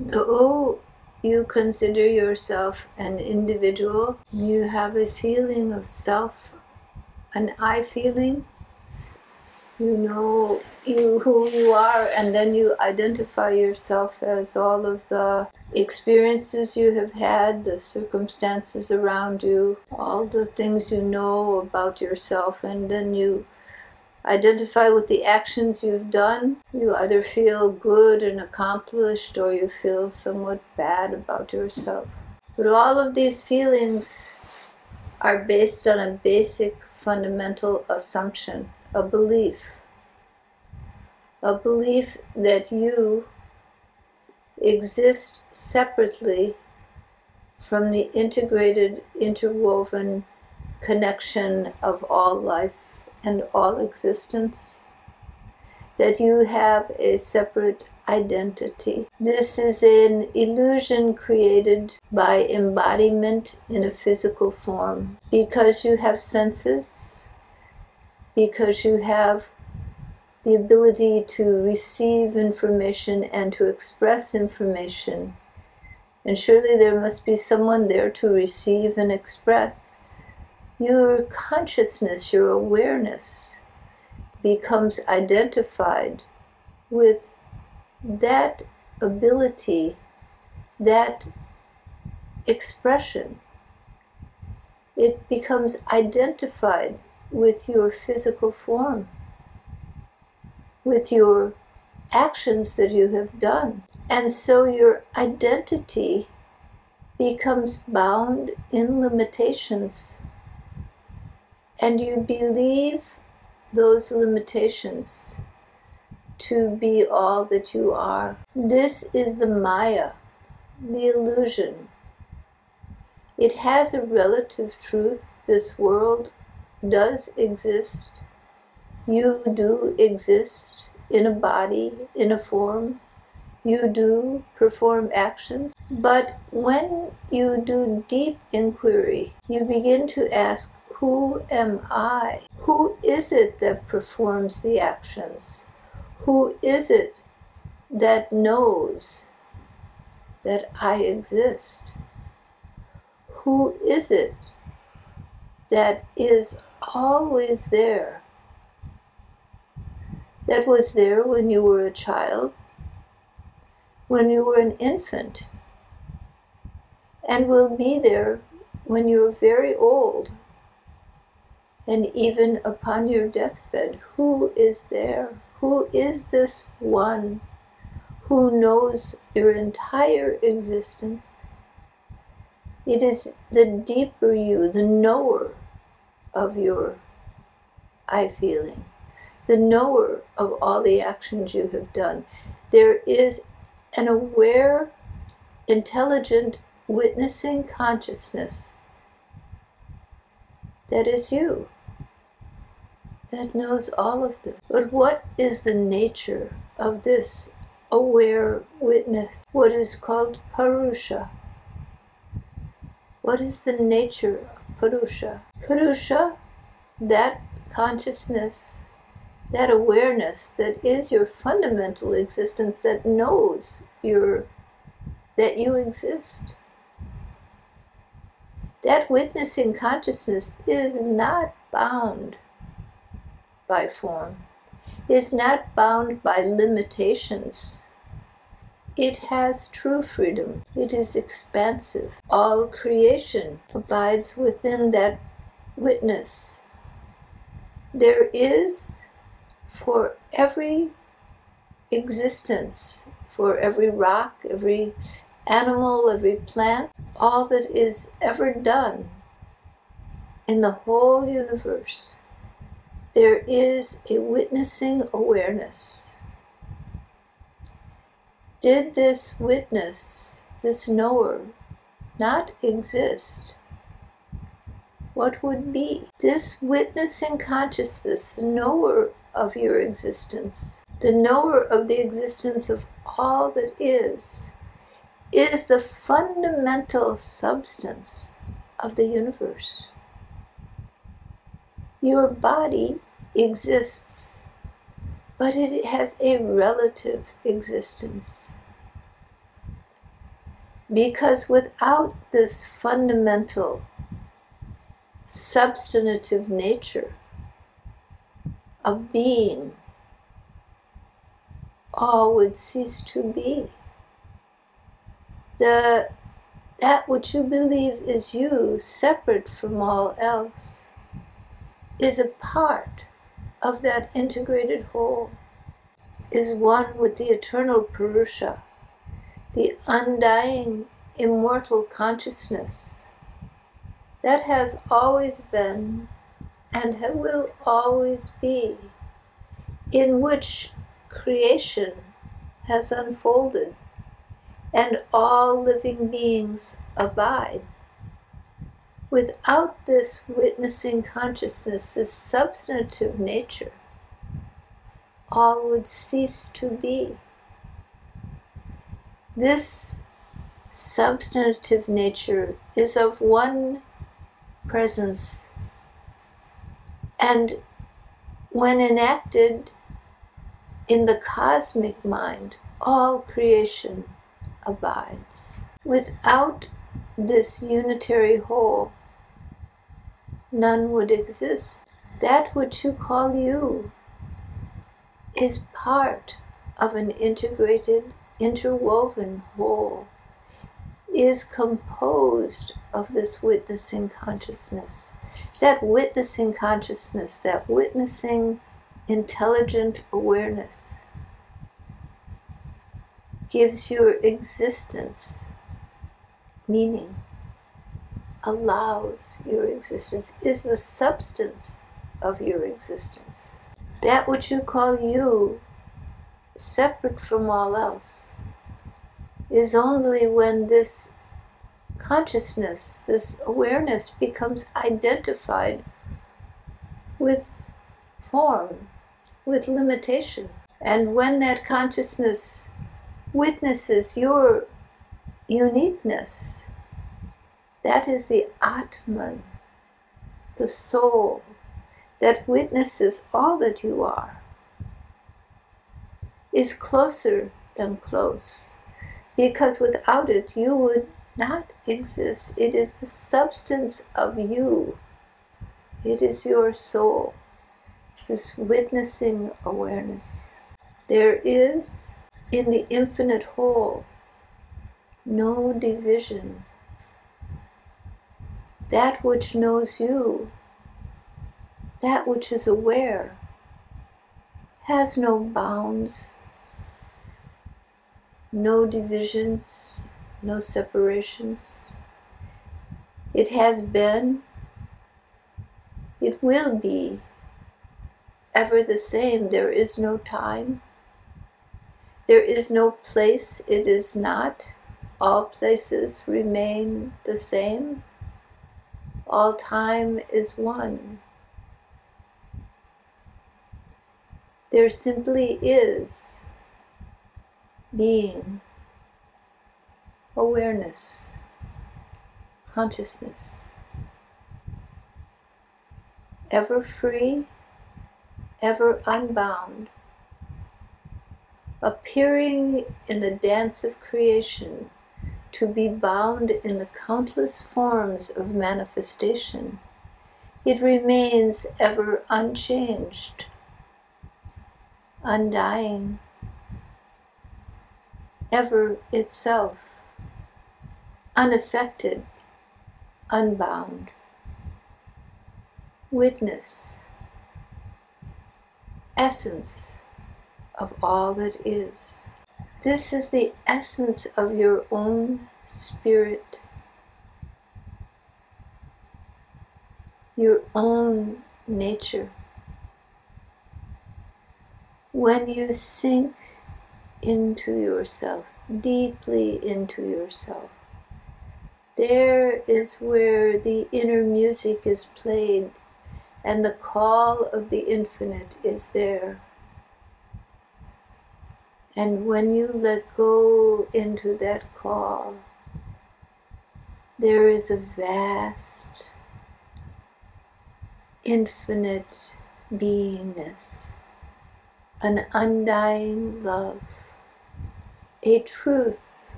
Though you consider yourself an individual, you have a feeling of self, an I feeling. You know you who you are, and then you identify yourself as all of the experiences you have had, the circumstances around you, all the things you know about yourself, and then you identify with the actions you've done. You either feel good and accomplished or you feel somewhat bad about yourself. But all of these feelings are based on a basic fundamental assumption, a belief. A belief that you exist separately from the integrated, interwoven connection of all life and all existence, that you have a separate identity. This is an illusion created by embodiment in a physical form because you have senses, because you have the ability to receive information and to express information. And surely there must be someone there to receive and express your consciousness, your awareness becomes identified with that ability, that expression. It becomes identified with your physical form, with your actions that you have done. And so your identity becomes bound in limitations and you believe those limitations to be all that you are. This is the Maya, the illusion. It has a relative truth. This world does exist. You do exist in a body, in a form. You do perform actions. But when you do deep inquiry, you begin to ask who am I? Who is it that performs the actions? Who is it that knows that I exist? Who is it that is always there? That was there when you were a child, when you were an infant, and will be there when you're very old and even upon your deathbed, who is there? Who is this one who knows your entire existence? It is the deeper you, the knower of your I feeling, the knower of all the actions you have done. There is an aware, intelligent, witnessing consciousness that is you that knows all of this. But what is the nature of this aware witness? What is called Purusha? What is the nature of Purusha? Purusha, that consciousness, that awareness that is your fundamental existence that knows your that you exist. That witnessing consciousness is not bound by form, is not bound by limitations. It has true freedom. It is expansive. All creation abides within that witness. There is for every existence, for every rock, every animal, every plant, all that is ever done in the whole universe there is a witnessing awareness. Did this witness, this knower, not exist? What would be? This witnessing consciousness, the knower of your existence, the knower of the existence of all that is, is the fundamental substance of the universe. Your body exists, but it has a relative existence. Because without this fundamental substantive nature of being, all would cease to be. The, that which you believe is you, separate from all else, is a part of that integrated whole, is one with the eternal Purusha, the undying, immortal consciousness that has always been and will always be, in which creation has unfolded and all living beings abide. Without this witnessing consciousness, this substantive nature, all would cease to be. This substantive nature is of one presence and when enacted in the cosmic mind, all creation abides. Without this unitary whole, none would exist. That which you call you is part of an integrated, interwoven whole, is composed of this witnessing consciousness. That witnessing consciousness, that witnessing intelligent awareness gives your existence meaning, allows your existence, is the substance of your existence. That which you call you, separate from all else, is only when this consciousness, this awareness becomes identified with form, with limitation. And when that consciousness witnesses your uniqueness, that is the Atman, the soul that witnesses all that you are, is closer than close. Because without it, you would not exist. It is the substance of you. It is your soul, this witnessing awareness. There is in the infinite whole no division. That which knows you, that which is aware, has no bounds, no divisions, no separations. It has been, it will be ever the same. There is no time, there is no place it is not. All places remain the same. All time is one. There simply is being awareness, consciousness, ever free, ever unbound, appearing in the dance of creation to be bound in the countless forms of manifestation. It remains ever unchanged, undying, ever itself unaffected, unbound. Witness, essence of all that is. This is the essence of your own spirit, your own nature. When you sink into yourself, deeply into yourself, there is where the inner music is played and the call of the infinite is there. And when you let go into that call, there is a vast, infinite beingness, an undying love, a truth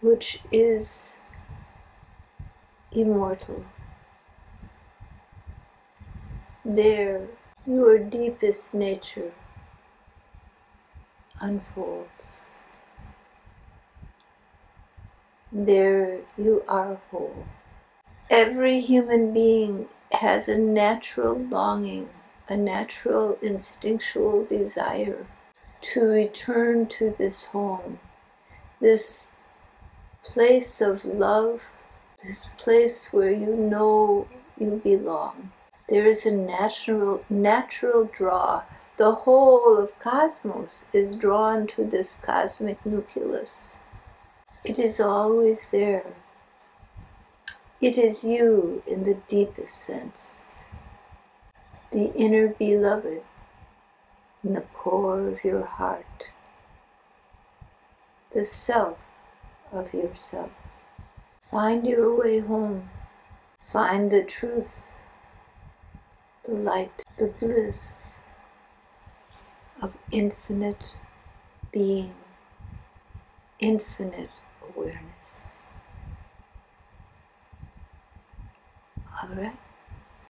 which is immortal. There, your deepest nature unfolds. There, you are whole. Every human being has a natural longing, a natural instinctual desire to return to this home, this place of love, this place where you know you belong. There is a natural natural draw. The whole of cosmos is drawn to this cosmic nucleus. It is always there. It is you in the deepest sense, the inner beloved in the core of your heart, the self of yourself. Find your way home. Find the truth, the light, the bliss of infinite being, infinite awareness. All right.